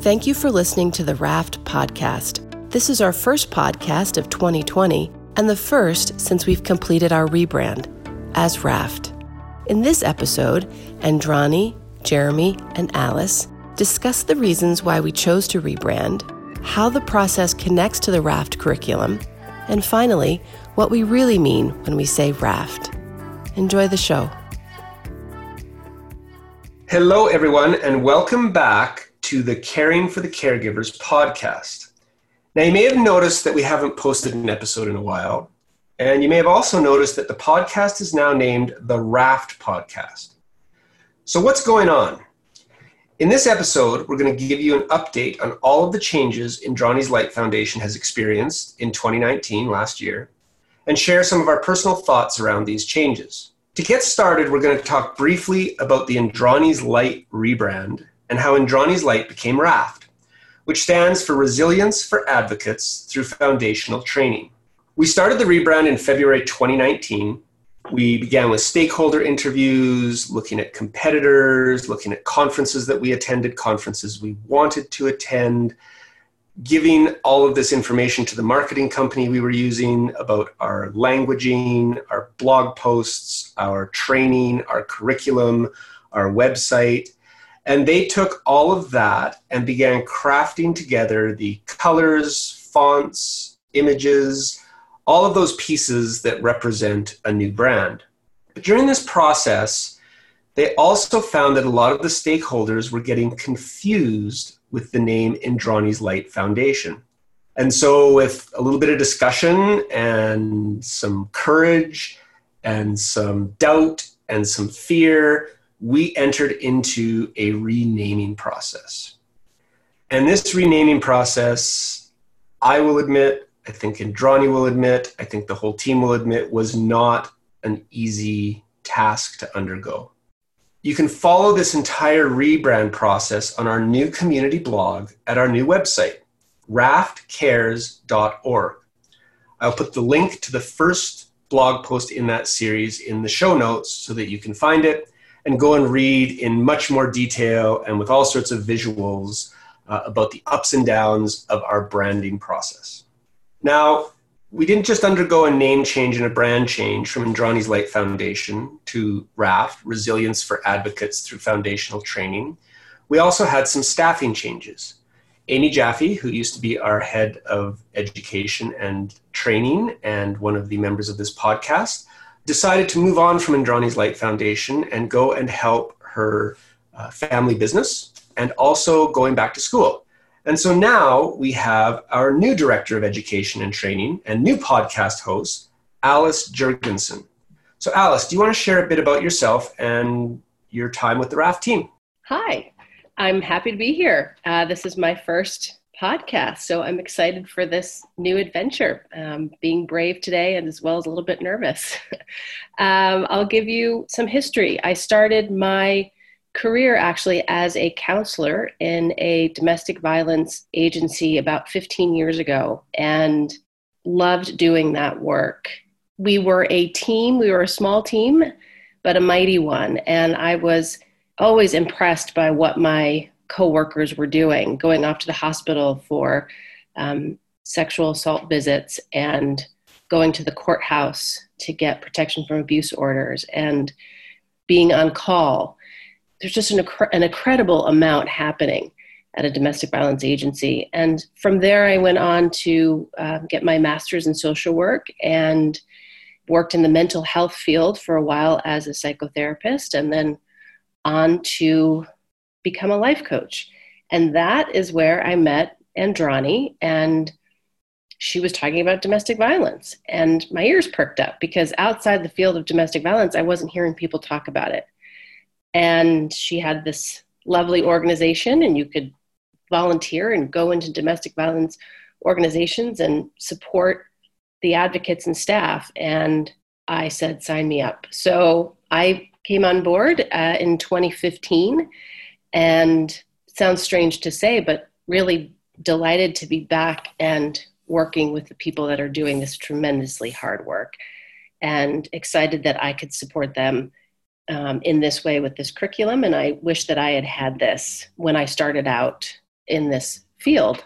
Thank you for listening to the Raft podcast. This is our first podcast of 2020 and the first since we've completed our rebrand as Raft. In this episode, Indrani, Jeremie, and Alyce discuss the reasons why we chose to rebrand, how the process connects to the Raft curriculum, and finally, what we really mean when we say Raft. Enjoy the show. Hello, everyone, and welcome back to the Caring for the Caregivers podcast. Now, you may have noticed that we haven't posted an episode in a while, and you may have also noticed that the podcast is now named the Raft Podcast. So, what's going on? In this episode, we're going to give you an update on all of the changes Indrani's Light Foundation has experienced in 2019, last year, and share some of our personal thoughts around these changes. To get started, we're going to talk briefly about the Indrani's Light rebrand and how Indrani's Light became RAFT, which stands for Resilience for Advocates through Foundational Training. We started the rebrand in February 2019. We began with stakeholder interviews, looking at competitors, looking at conferences that we attended, conferences we wanted to attend, giving all of this information to the marketing company we were using about our languaging, our blog posts, our training, our curriculum, our website. And they took all of that and began crafting together the colors, fonts, images, all of those pieces that represent a new brand. But during this process, they also found that a lot of the stakeholders were getting confused with the name Indrani's Light Foundation. And so, with a little bit of discussion and some courage and some doubt and some fear, we entered into a renaming process. And this renaming process, I will admit, I think Indrani will admit, I think the whole team will admit, was not an easy task to undergo. You can follow this entire rebrand process on our new community blog at our new website, raftcares.org. I'll put the link to the first blog post in that series in the show notes so that you can find it and go and read in much more detail and with all sorts of visuals uh, about the ups and downs of our branding process. Now, we didn't just undergo a name change and a brand change from Indrani's Light Foundation to RAFT, Resilience for Advocates through Foundational Training. We also had some staffing changes. Amy Jaffe, who used to be our head of education and training and one of the members of this podcast, decided to move on from Indrani's Light Foundation and go and help her uh, family business and also going back to school. And so now we have our new director of education and training and new podcast host, Alyce Jurgenson. So, Alyce, do you want to share a bit about yourself and your time with the RAFT team? Hi, I'm happy to be here. Uh, this is my first podcast, so I'm excited for this new adventure. Um, being brave today, and as well as a little bit nervous. um, I'll give you some history. I started my career actually as a counselor in a domestic violence agency about 15 years ago and loved doing that work. We were a team, we were a small team, but a mighty one. And I was always impressed by what my coworkers were doing, going off to the hospital for um, sexual assault visits and going to the courthouse to get protection from abuse orders and being on call there's just an, an incredible amount happening at a domestic violence agency. And from there, I went on to uh, get my master's in social work and worked in the mental health field for a while as a psychotherapist, and then on to become a life coach. And that is where I met Indrani, and she was talking about domestic violence. And my ears perked up because outside the field of domestic violence, I wasn't hearing people talk about it and she had this lovely organization and you could volunteer and go into domestic violence organizations and support the advocates and staff and i said sign me up so i came on board uh, in 2015 and sounds strange to say but really delighted to be back and working with the people that are doing this tremendously hard work and excited that i could support them um, in this way with this curriculum. And I wish that I had had this when I started out in this field.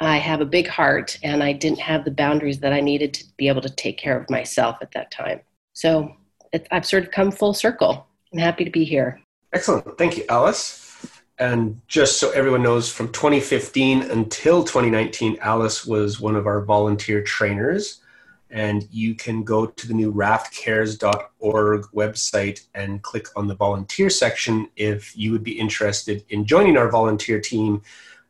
I have a big heart and I didn't have the boundaries that I needed to be able to take care of myself at that time. So it, I've sort of come full circle. I'm happy to be here. Excellent. Thank you, Alyce. And just so everyone knows, from 2015 until 2019, Alyce was one of our volunteer trainers. And you can go to the new raftcares.org website and click on the volunteer section if you would be interested in joining our volunteer team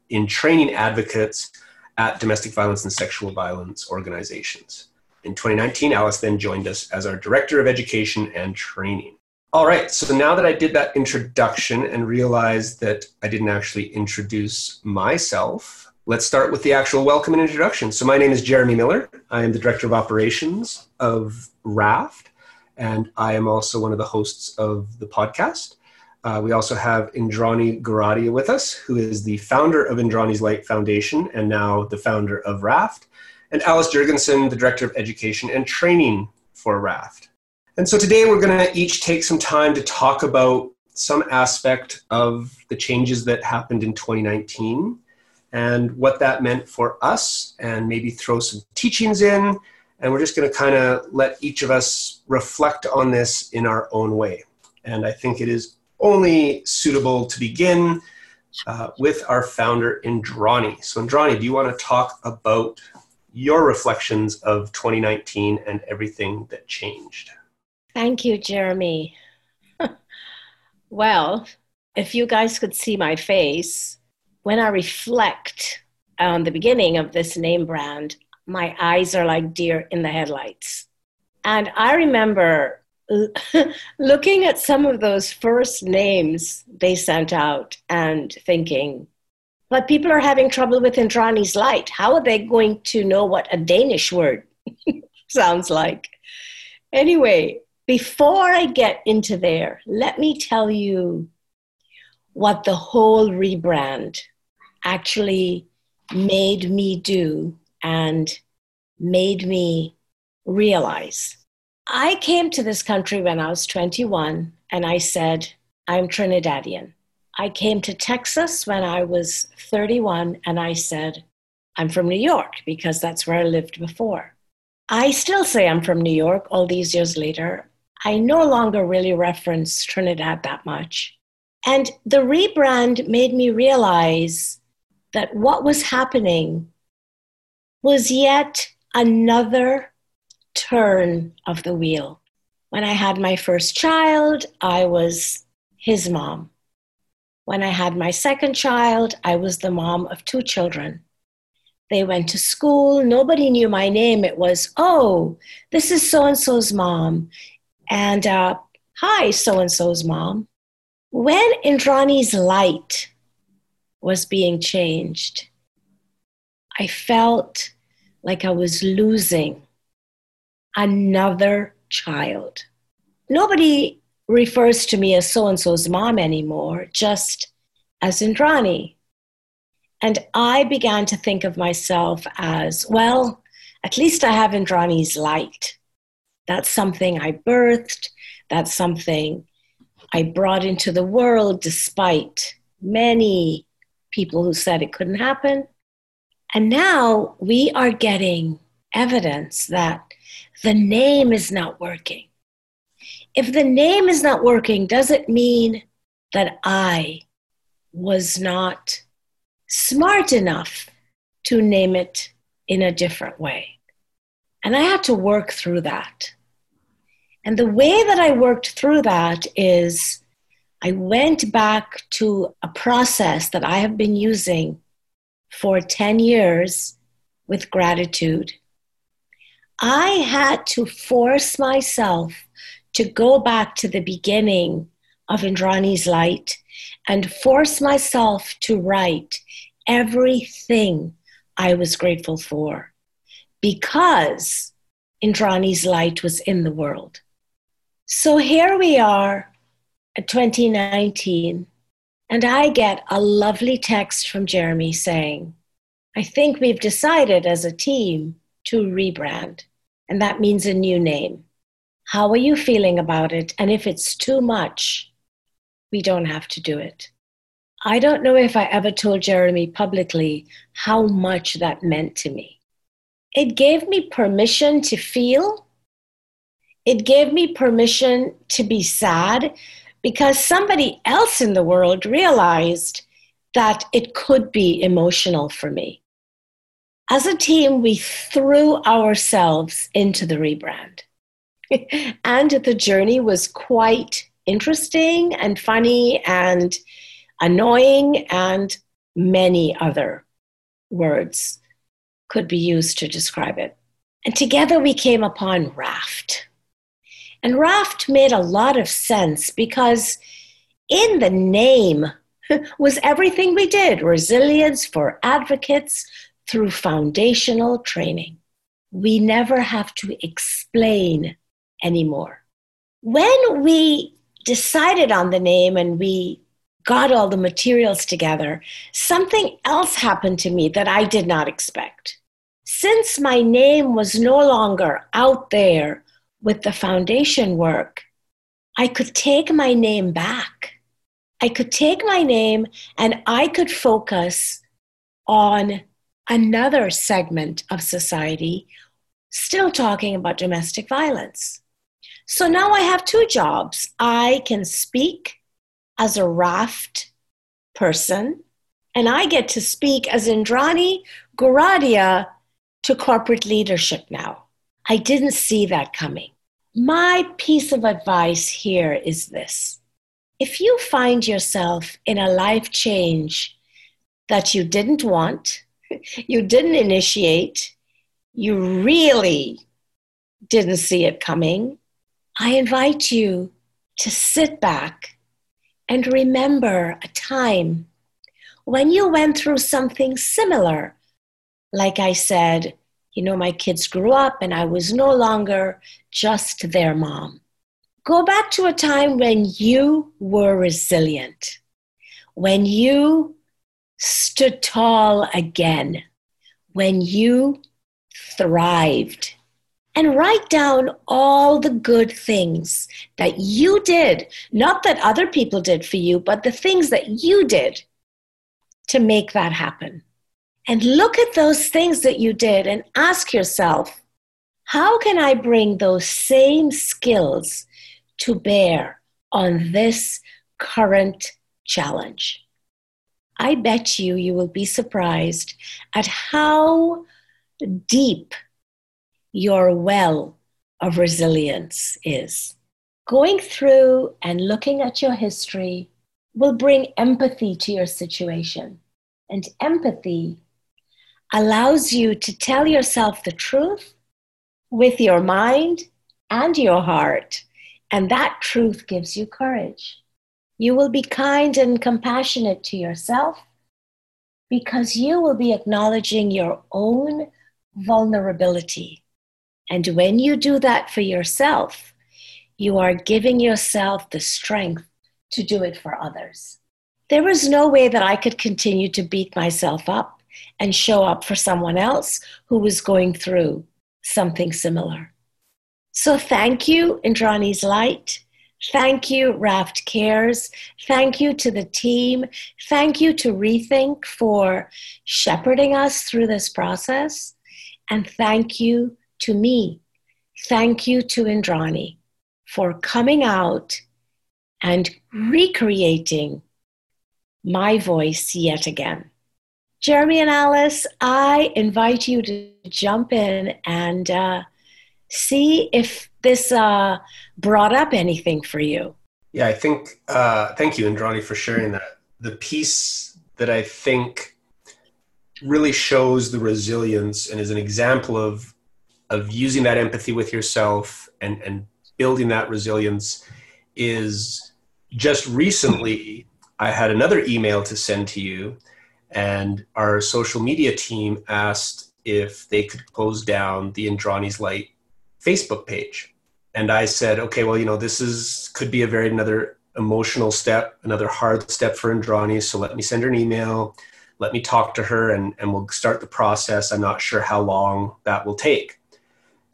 in training advocates at domestic violence and sexual violence organizations. In 2019, Alyce then joined us as our Director of Education and Training. All right, so now that I did that introduction and realized that I didn't actually introduce myself, let's start with the actual welcome and introduction. So, my name is Jeremie Miller. I am the Director of Operations of RAFT, and I am also one of the hosts of the podcast. Uh, we also have Indrani Goradia with us, who is the founder of Indrani's Light Foundation and now the founder of RAFT, and Alyce Jurgenson, the Director of Education and Training for RAFT. And so today we're going to each take some time to talk about some aspect of the changes that happened in 2019 and what that meant for us, and maybe throw some teachings in. And we're just going to kind of let each of us reflect on this in our own way. And I think it is only suitable to begin uh, with our founder, Indrani. So, Indrani, do you want to talk about your reflections of 2019 and everything that changed? Thank you, Jeremie. well, if you guys could see my face, when I reflect on the beginning of this name brand, my eyes are like deer in the headlights. And I remember looking at some of those first names they sent out and thinking, but people are having trouble with Indrani's light. How are they going to know what a Danish word sounds like? Anyway, before I get into there, let me tell you what the whole rebrand actually made me do and made me realize. I came to this country when I was 21 and I said, I'm Trinidadian. I came to Texas when I was 31 and I said, I'm from New York because that's where I lived before. I still say I'm from New York all these years later. I no longer really reference Trinidad that much. And the rebrand made me realize that what was happening was yet another turn of the wheel. When I had my first child, I was his mom. When I had my second child, I was the mom of two children. They went to school. Nobody knew my name. It was, oh, this is so and so's mom. And uh, hi, so and so's mom. When Indrani's light was being changed, I felt like I was losing another child. Nobody refers to me as so and so's mom anymore, just as Indrani. And I began to think of myself as, well, at least I have Indrani's light. That's something I birthed. That's something I brought into the world despite many people who said it couldn't happen. And now we are getting evidence that the name is not working. If the name is not working, does it mean that I was not smart enough to name it in a different way? And I had to work through that. And the way that I worked through that is I went back to a process that I have been using for 10 years with gratitude. I had to force myself to go back to the beginning of Indrani's light and force myself to write everything I was grateful for because Indrani's light was in the world. So here we are at 2019, and I get a lovely text from Jeremie saying, I think we've decided as a team to rebrand, and that means a new name. How are you feeling about it? And if it's too much, we don't have to do it. I don't know if I ever told Jeremie publicly how much that meant to me. It gave me permission to feel. It gave me permission to be sad because somebody else in the world realized that it could be emotional for me. As a team, we threw ourselves into the rebrand. and the journey was quite interesting and funny and annoying and many other words could be used to describe it. And together we came upon Raft. And Raft made a lot of sense because in the name was everything we did resilience for advocates through foundational training. We never have to explain anymore. When we decided on the name and we got all the materials together, something else happened to me that I did not expect. Since my name was no longer out there with the foundation work, I could take my name back. I could take my name and I could focus on another segment of society, still talking about domestic violence. So now I have two jobs. I can speak as a raft person, and I get to speak as Indrani Goradia to corporate leadership now. I didn't see that coming. My piece of advice here is this if you find yourself in a life change that you didn't want, you didn't initiate, you really didn't see it coming, I invite you to sit back and remember a time when you went through something similar. Like I said, you know, my kids grew up and I was no longer just their mom. Go back to a time when you were resilient, when you stood tall again, when you thrived and write down all the good things that you did, not that other people did for you, but the things that you did to make that happen. And look at those things that you did and ask yourself, how can I bring those same skills to bear on this current challenge? I bet you you will be surprised at how deep your well of resilience is. Going through and looking at your history will bring empathy to your situation. And empathy allows you to tell yourself the truth with your mind and your heart. And that truth gives you courage. You will be kind and compassionate to yourself because you will be acknowledging your own vulnerability and when you do that for yourself, you are giving yourself the strength to do it for others. There was no way that I could continue to beat myself up and show up for someone else who was going through something similar. So thank you, Indrani's Light. Thank you, Raft Cares. Thank you to the team. Thank you to Rethink for shepherding us through this process. And thank you to me. Thank you to Indrani for coming out and recreating my voice yet again. Jeremie and Alyce, I invite you to jump in and uh, see if this uh, brought up anything for you. Yeah, I think, uh, thank you, Indrani, for sharing that. The piece that I think really shows the resilience and is an example of of using that empathy with yourself and, and building that resilience is just recently I had another email to send to you, and our social media team asked if they could close down the Indrani's Light Facebook page. And I said, okay, well, you know, this is could be a very another emotional step, another hard step for Indrani. So let me send her an email, let me talk to her, and, and we'll start the process. I'm not sure how long that will take.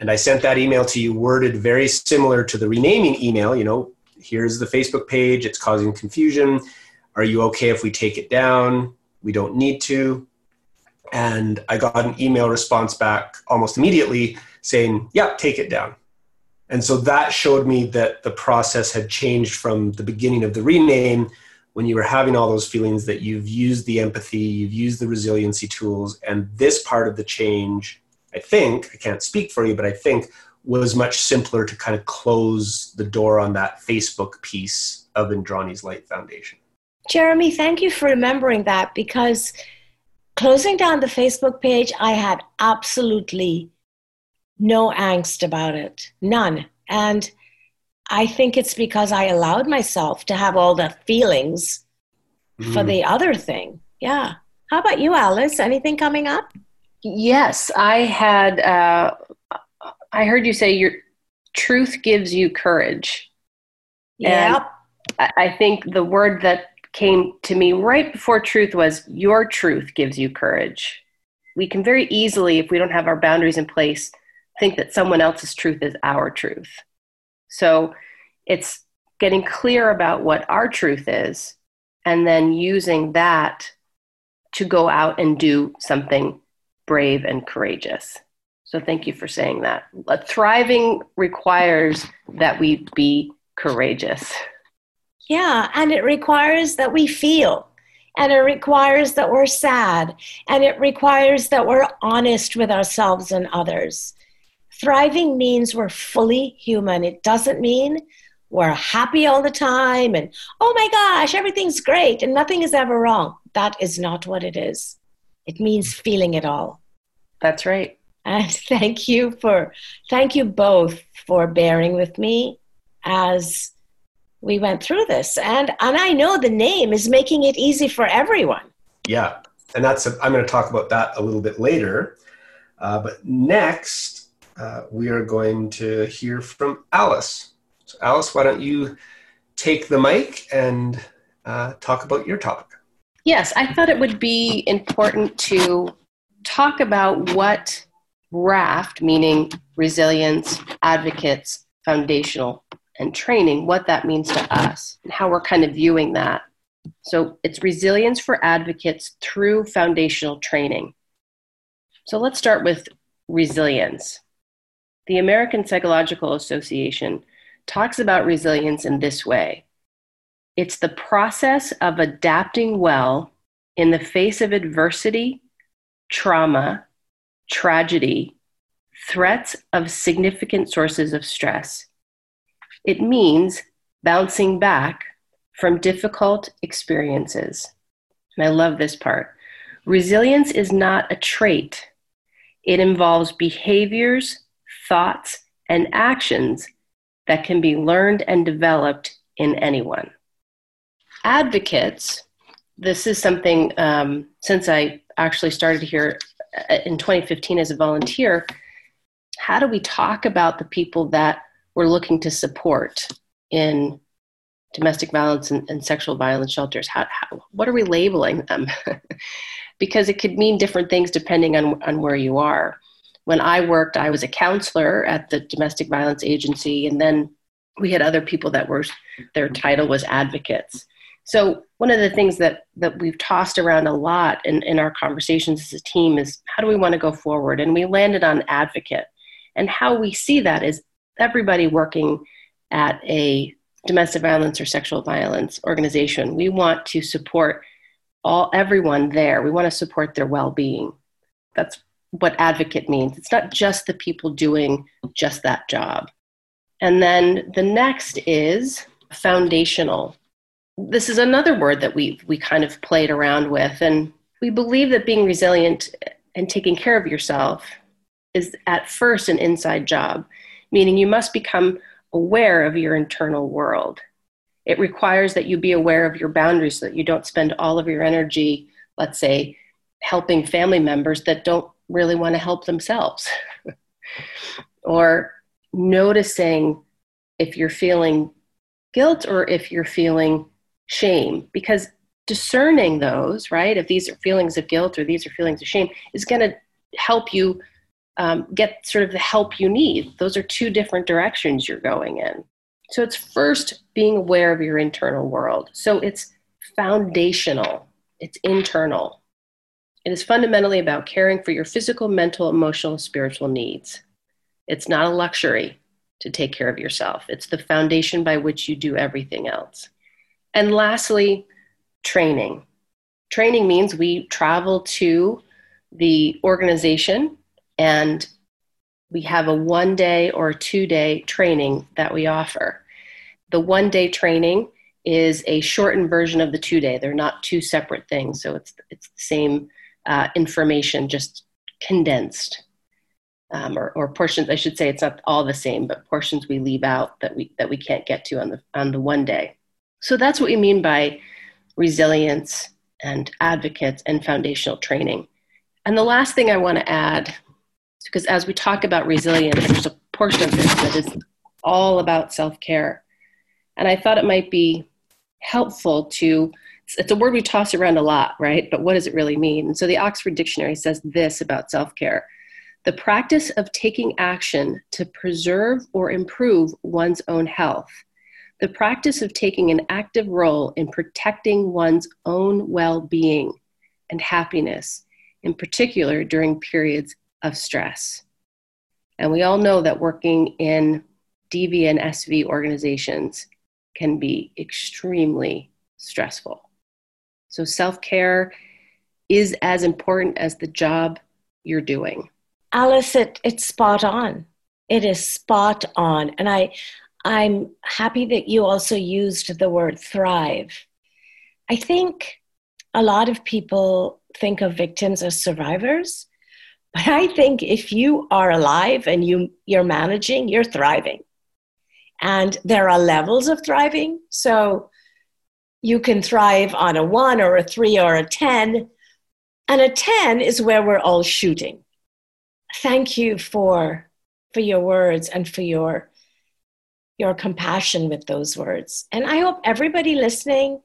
And I sent that email to you worded very similar to the renaming email. You know, here's the Facebook page, it's causing confusion. Are you okay if we take it down? We don't need to. And I got an email response back almost immediately saying, yeah, take it down. And so that showed me that the process had changed from the beginning of the rename when you were having all those feelings that you've used the empathy, you've used the resiliency tools, and this part of the change, I think, I can't speak for you, but I think was much simpler to kind of close the door on that Facebook piece of Indrani's Light Foundation. Jeremie, thank you for remembering that because closing down the Facebook page, I had absolutely no angst about it, none. And I think it's because I allowed myself to have all the feelings mm. for the other thing. Yeah. How about you, Alyce? Anything coming up? Yes, I had. Uh, I heard you say your truth gives you courage. Yeah. I think the word that came to me right before truth was your truth gives you courage. We can very easily, if we don't have our boundaries in place, think that someone else's truth is our truth. So it's getting clear about what our truth is and then using that to go out and do something brave and courageous. So thank you for saying that. Thriving requires that we be courageous. Yeah, and it requires that we feel, and it requires that we're sad, and it requires that we're honest with ourselves and others. Thriving means we're fully human. It doesn't mean we're happy all the time and, oh my gosh, everything's great and nothing is ever wrong. That is not what it is. It means feeling it all. That's right. And thank you for, thank you both for bearing with me as we went through this. And, and I know the name is making it easy for everyone. Yeah. And that's, i am going to talk about that a little bit later. Uh, but next, uh, we are going to hear from Alyce. So, Alyce, why don't you take the mic and uh, talk about your topic? Yes, I thought it would be important to talk about what RAFT, meaning resilience, advocates, foundational, and training, what that means to us and how we're kind of viewing that. So it's resilience for advocates through foundational training. So let's start with resilience. The American Psychological Association talks about resilience in this way it's the process of adapting well in the face of adversity, trauma, tragedy, threats of significant sources of stress it means bouncing back from difficult experiences. And I love this part. Resilience is not a trait, it involves behaviors, thoughts, and actions that can be learned and developed in anyone. Advocates, this is something um, since I actually started here uh, in 2015 as a volunteer. How do we talk about the people that we're looking to support in domestic violence and, and sexual violence shelters? How, how, what are we labeling them? because it could mean different things depending on, on where you are. When I worked, I was a counselor at the domestic violence agency, and then we had other people that were, their title was advocates. So one of the things that, that we've tossed around a lot in, in our conversations as a team is how do we want to go forward? And we landed on advocate. And how we see that is everybody working at a domestic violence or sexual violence organization. We want to support all everyone there. We want to support their well-being. That's what advocate means. It's not just the people doing just that job. And then the next is foundational. This is another word that we we kind of played around with and we believe that being resilient and taking care of yourself is at first an inside job meaning you must become aware of your internal world. It requires that you be aware of your boundaries so that you don't spend all of your energy, let's say, helping family members that don't really want to help themselves. or noticing if you're feeling guilt or if you're feeling shame, because discerning those, right, if these are feelings of guilt or these are feelings of shame, is going to help you um, get sort of the help you need. Those are two different directions you're going in. So it's first being aware of your internal world. So it's foundational, it's internal. It is fundamentally about caring for your physical, mental, emotional, spiritual needs. It's not a luxury to take care of yourself, it's the foundation by which you do everything else. And lastly, training. Training means we travel to the organization and we have a one day or two day training that we offer. The one day training is a shortened version of the two day. They're not two separate things, so it's it's the same uh, information, just condensed, um, or, or portions. I should say it's not all the same, but portions we leave out that we that we can't get to on the on the one day. So that's what we mean by resilience and advocates and foundational training. And the last thing I want to add, because as we talk about resilience, there's a portion of this that is all about self care. And I thought it might be helpful to it's a word we toss around a lot, right? But what does it really mean? And so the Oxford Dictionary says this about self care the practice of taking action to preserve or improve one's own health, the practice of taking an active role in protecting one's own well being and happiness, in particular during periods of stress. And we all know that working in DV and SV organizations can be extremely stressful. So self care is as important as the job you're doing. Alyce, it, it's spot on. It is spot on. And I, I'm happy that you also used the word thrive. I think a lot of people think of victims as survivors, but I think if you are alive and you, you're managing, you're thriving. And there are levels of thriving. So you can thrive on a one or a three or a 10. And a 10 is where we're all shooting. Thank you for, for your words and for your, your compassion with those words. And I hope everybody listening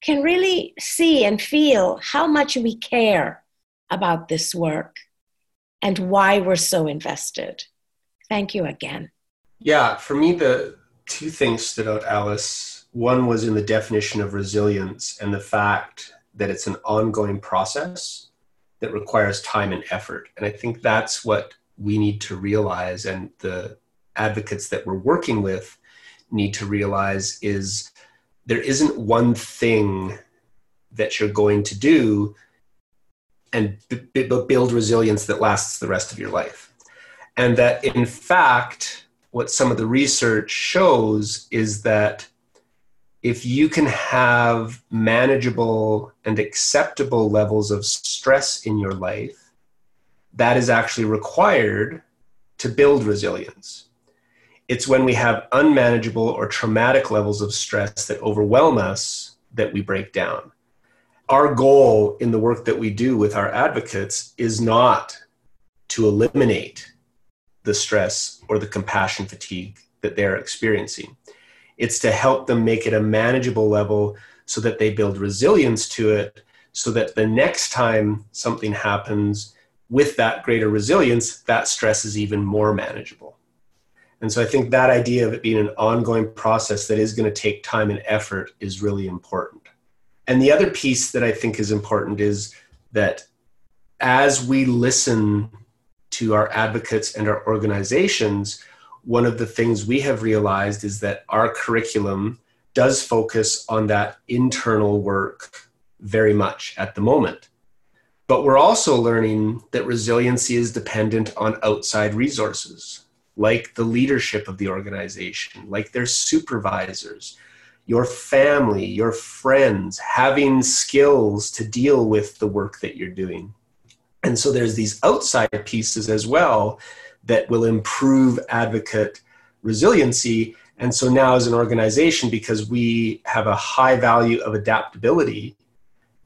can really see and feel how much we care about this work and why we're so invested. Thank you again. Yeah, for me, the two things stood out, Alyce. One was in the definition of resilience and the fact that it's an ongoing process that requires time and effort. And I think that's what we need to realize, and the advocates that we're working with need to realize is there isn't one thing that you're going to do and b- build resilience that lasts the rest of your life. And that in fact, what some of the research shows is that if you can have manageable and acceptable levels of stress in your life, that is actually required to build resilience. It's when we have unmanageable or traumatic levels of stress that overwhelm us that we break down. Our goal in the work that we do with our advocates is not to eliminate the stress or the compassion fatigue that they're experiencing. It's to help them make it a manageable level so that they build resilience to it, so that the next time something happens with that greater resilience, that stress is even more manageable. And so I think that idea of it being an ongoing process that is going to take time and effort is really important. And the other piece that I think is important is that as we listen to our advocates and our organizations, one of the things we have realized is that our curriculum does focus on that internal work very much at the moment. But we're also learning that resiliency is dependent on outside resources, like the leadership of the organization, like their supervisors, your family, your friends, having skills to deal with the work that you're doing. And so there's these outside pieces as well that will improve advocate resiliency. And so now, as an organization, because we have a high value of adaptability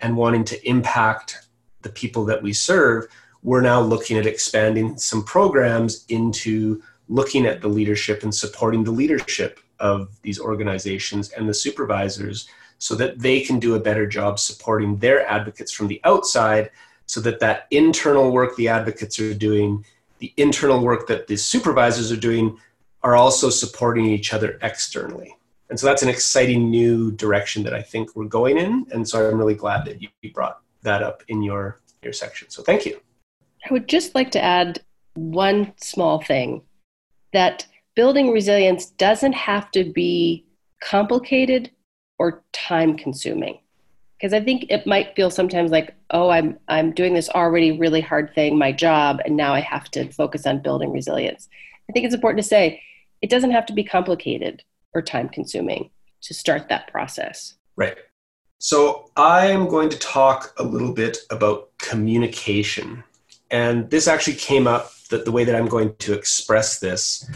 and wanting to impact the people that we serve, we're now looking at expanding some programs into looking at the leadership and supporting the leadership of these organizations and the supervisors so that they can do a better job supporting their advocates from the outside so that that internal work the advocates are doing the internal work that the supervisors are doing are also supporting each other externally And so that's an exciting new direction that I think we're going in. And so I'm really glad that you brought that up in your, your section. So thank you. I would just like to add one small thing that building resilience doesn't have to be complicated or time consuming because i think it might feel sometimes like oh i'm i'm doing this already really hard thing my job and now i have to focus on building resilience. I think it's important to say it doesn't have to be complicated or time consuming to start that process. Right. So i am going to talk a little bit about communication. And this actually came up that the way that i'm going to express this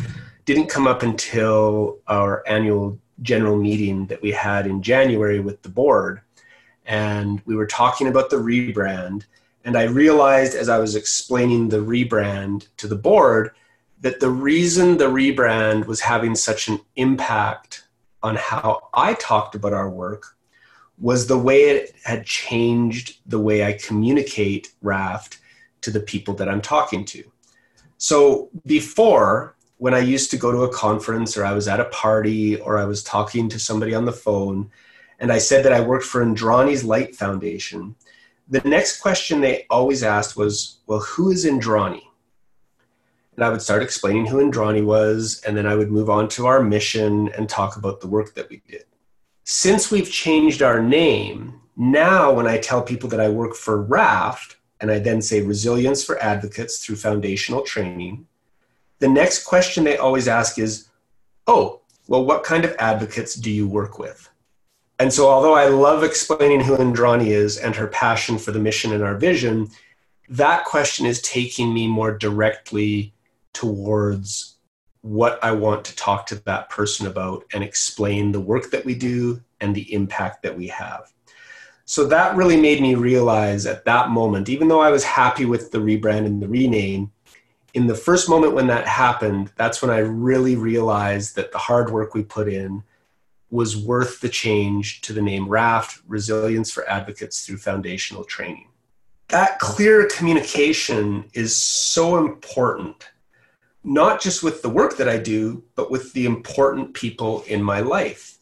didn't come up until our annual general meeting that we had in January with the board. And we were talking about the rebrand. And I realized as I was explaining the rebrand to the board that the reason the rebrand was having such an impact on how I talked about our work was the way it had changed the way I communicate Raft to the people that I'm talking to. So before, when I used to go to a conference or I was at a party or I was talking to somebody on the phone and I said that I worked for Indrani's Light Foundation, the next question they always asked was, Well, who is Indrani? And I would start explaining who Indrani was, and then I would move on to our mission and talk about the work that we did. Since we've changed our name, now when I tell people that I work for RAFT, and I then say Resilience for Advocates through foundational training, the next question they always ask is, oh, well, what kind of advocates do you work with? And so, although I love explaining who Indrani is and her passion for the mission and our vision, that question is taking me more directly towards what I want to talk to that person about and explain the work that we do and the impact that we have. So that really made me realize at that moment, even though I was happy with the rebrand and the rename, in the first moment when that happened, that's when I really realized that the hard work we put in was worth the change to the name RAFT, Resilience for Advocates through Foundational Training. That clear communication is so important, not just with the work that I do, but with the important people in my life.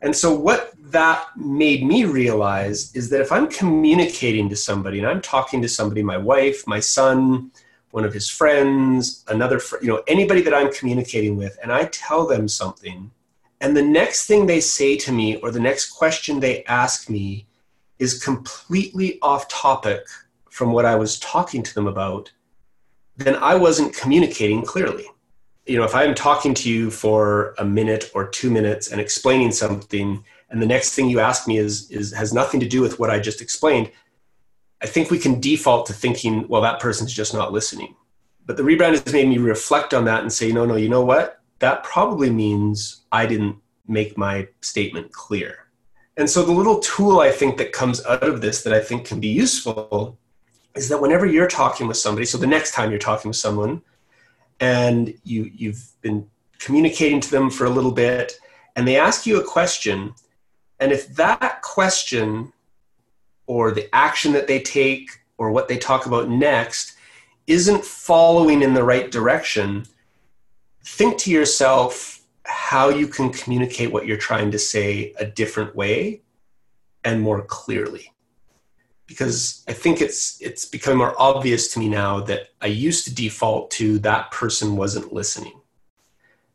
And so, what that made me realize is that if I'm communicating to somebody and I'm talking to somebody, my wife, my son, one of his friends, another, fr- you know, anybody that I'm communicating with, and I tell them something, and the next thing they say to me or the next question they ask me is completely off topic from what I was talking to them about, then I wasn't communicating clearly. You know, if I'm talking to you for a minute or two minutes and explaining something, and the next thing you ask me is, is has nothing to do with what I just explained, I think we can default to thinking, well, that person's just not listening. But the rebrand has made me reflect on that and say, no, no, you know what? That probably means I didn't make my statement clear. And so the little tool I think that comes out of this that I think can be useful is that whenever you're talking with somebody, so the next time you're talking with someone and you, you've been communicating to them for a little bit and they ask you a question, and if that question or the action that they take or what they talk about next isn't following in the right direction, think to yourself how you can communicate what you're trying to say a different way and more clearly. Because I think it's it's become more obvious to me now that I used to default to that person wasn't listening.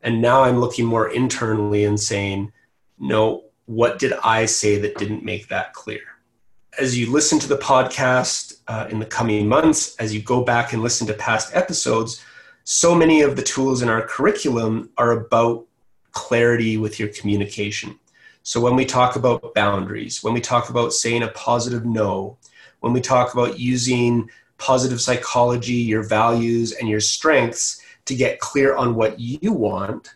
And now I'm looking more internally and saying, no, what did I say that didn't make that clear? As you listen to the podcast uh, in the coming months, as you go back and listen to past episodes, so many of the tools in our curriculum are about clarity with your communication. So when we talk about boundaries, when we talk about saying a positive no, when we talk about using positive psychology, your values, and your strengths to get clear on what you want,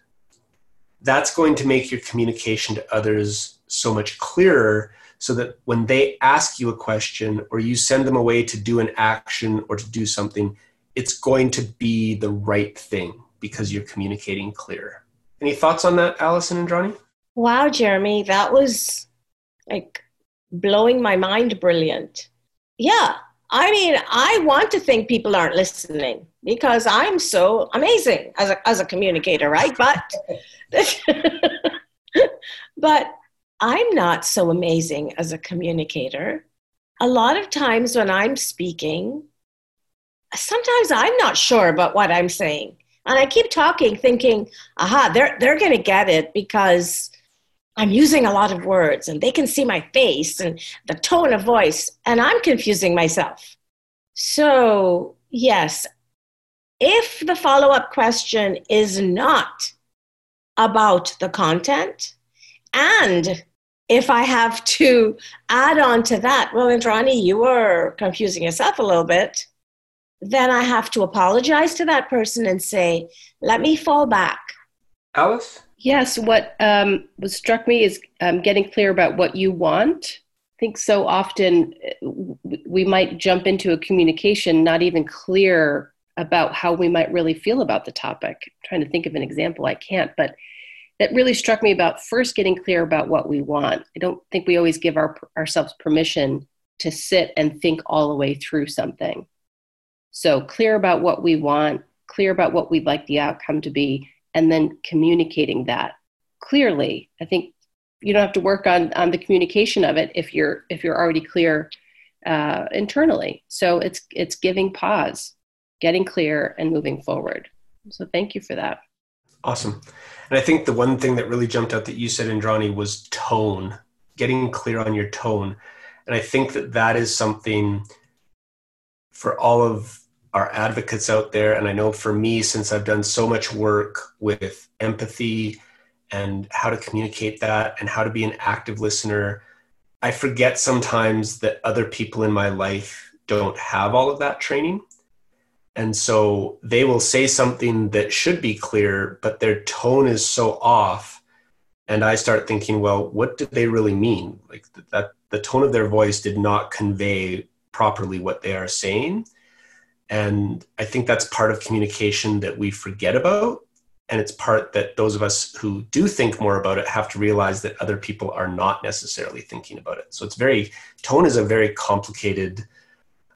that's going to make your communication to others so much clearer so that when they ask you a question or you send them away to do an action or to do something, it's going to be the right thing because you're communicating clearer. Any thoughts on that, Allison and Johnny? Wow, Jeremie, that was like blowing my mind brilliant. Yeah, I mean, I want to think people aren't listening because I'm so amazing as a, as a communicator, right? But But I'm not so amazing as a communicator. A lot of times when I'm speaking, sometimes I'm not sure about what I'm saying. And I keep talking, thinking, aha, they're, they're going to get it because I'm using a lot of words and they can see my face and the tone of voice, and I'm confusing myself. So, yes, if the follow up question is not about the content, and if I have to add on to that, well, Indrani, you were confusing yourself a little bit, then I have to apologize to that person and say, let me fall back. Alyce? Yes, what um, what struck me is um, getting clear about what you want. I think so often uh, we might jump into a communication not even clear about how we might really feel about the topic. I'm trying to think of an example, I can't, but that really struck me about first getting clear about what we want. I don't think we always give our, ourselves permission to sit and think all the way through something. So, clear about what we want, clear about what we'd like the outcome to be, and then communicating that clearly. I think you don't have to work on, on the communication of it if you're if you're already clear uh, internally. So it's it's giving pause, getting clear, and moving forward. So thank you for that. Awesome. And I think the one thing that really jumped out that you said, Indrani, was tone, getting clear on your tone. And I think that that is something for all of our advocates out there. And I know for me, since I've done so much work with empathy and how to communicate that and how to be an active listener, I forget sometimes that other people in my life don't have all of that training. And so they will say something that should be clear, but their tone is so off. And I start thinking, well, what did they really mean? Like that, the tone of their voice did not convey properly what they are saying. And I think that's part of communication that we forget about. And it's part that those of us who do think more about it have to realize that other people are not necessarily thinking about it. So it's very, tone is a very complicated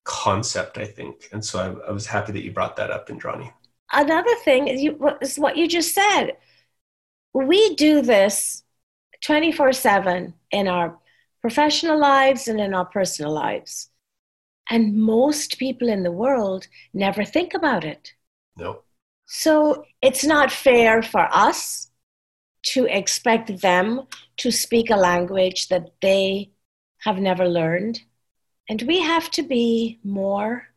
concept, I think. And so I, I was happy that you brought that up, Indrani. Another thing is, you, is what you just said. We do this 24 7 in our professional lives and in our personal lives. And most people in the world never think about it. No. So it's not fair for us to expect them to speak a language that they have never learned. And we have to be more,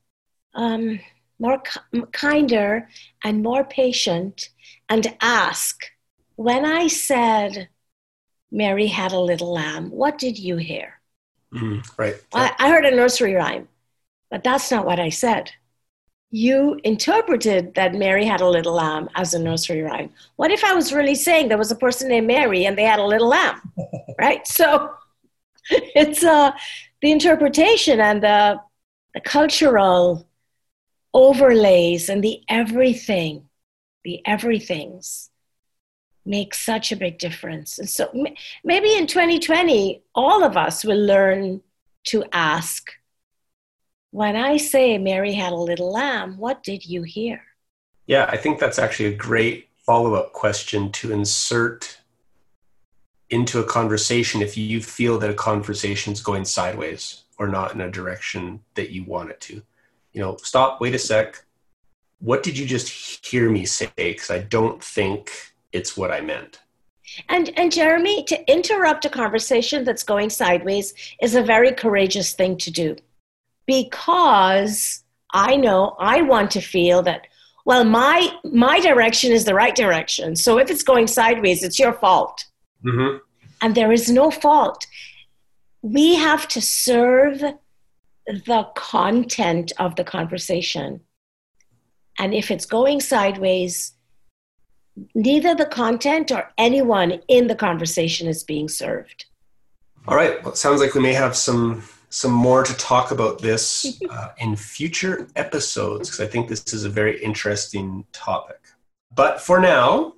um, more kinder and more patient and ask. When I said Mary had a little lamb, what did you hear? Mm, right. I, I heard a nursery rhyme. But that's not what I said. You interpreted that Mary had a little lamb as a nursery rhyme. What if I was really saying there was a person named Mary and they had a little lamb? right? So it's uh, the interpretation and the, the cultural overlays and the everything, the everythings make such a big difference. And so maybe in 2020, all of us will learn to ask when I say Mary had a little lamb, what did you hear? Yeah, I think that's actually a great follow up question to insert into a conversation if you feel that a conversation is going sideways or not in a direction that you want it to. You know, stop, wait a sec. What did you just hear me say? Because I don't think it's what I meant. And and Jeremie, to interrupt a conversation that's going sideways is a very courageous thing to do because I know I want to feel that well my my direction is the right direction. So if it's going sideways, it's your fault. Mm-hmm. And there is no fault. We have to serve the content of the conversation. And if it's going sideways, neither the content or anyone in the conversation is being served. All right. Well, it sounds like we may have some some more to talk about this uh, in future episodes because I think this is a very interesting topic. But for now,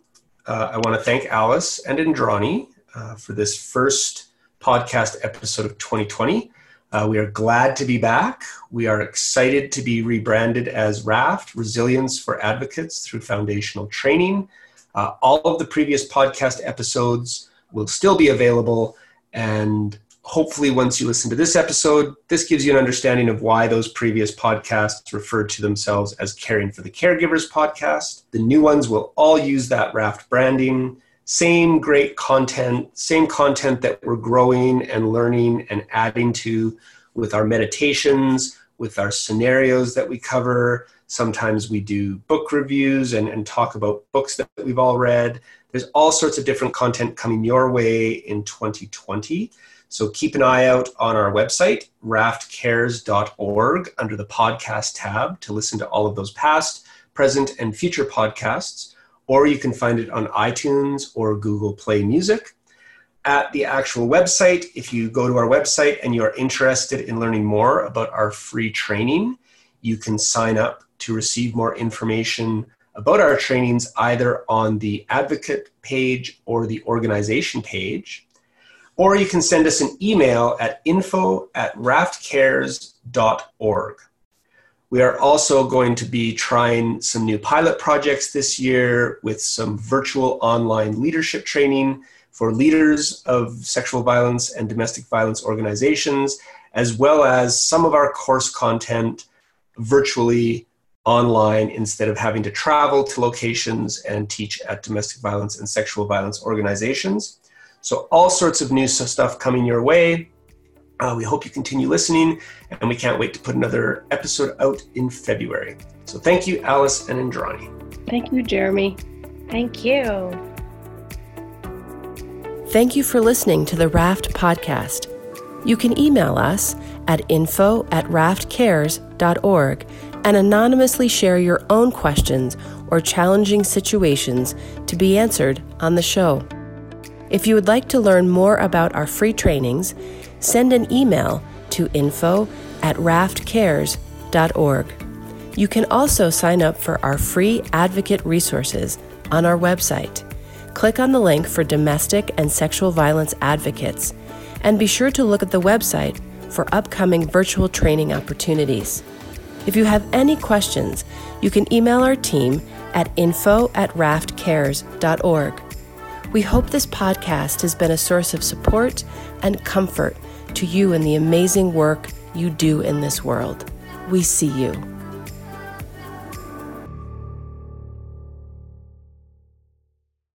uh, I want to thank Alyce and Indrani uh, for this first podcast episode of 2020. Uh, we are glad to be back. We are excited to be rebranded as RAFT, Resilience for Advocates through Foundational Training. Uh, all of the previous podcast episodes will still be available. And hopefully, once you listen to this episode, this gives you an understanding of why those previous podcasts referred to themselves as Caring for the Caregivers podcast. The new ones will all use that Raft branding. Same great content, same content that we're growing and learning and adding to with our meditations, with our scenarios that we cover. Sometimes we do book reviews and, and talk about books that we've all read. There's all sorts of different content coming your way in 2020. So keep an eye out on our website, raftcares.org, under the podcast tab to listen to all of those past, present, and future podcasts. Or you can find it on iTunes or Google Play Music. At the actual website, if you go to our website and you're interested in learning more about our free training, you can sign up to receive more information about our trainings either on the advocate page or the organization page. Or you can send us an email at info at raftcares.org. We are also going to be trying some new pilot projects this year with some virtual online leadership training for leaders of sexual violence and domestic violence organizations, as well as some of our course content virtually online instead of having to travel to locations and teach at domestic violence and sexual violence organizations. So, all sorts of new stuff coming your way. Uh, we hope you continue listening, and we can't wait to put another episode out in February. So, thank you, Alyce and Indrani. Thank you, Jeremie. Thank you. Thank you for listening to the Raft podcast. You can email us at info at raftcares.org and anonymously share your own questions or challenging situations to be answered on the show. If you would like to learn more about our free trainings, send an email to info at raftcares.org. You can also sign up for our free advocate resources on our website. Click on the link for domestic and sexual violence advocates, and be sure to look at the website for upcoming virtual training opportunities. If you have any questions, you can email our team at info at raftcares.org. We hope this podcast has been a source of support and comfort to you in the amazing work you do in this world. We see you.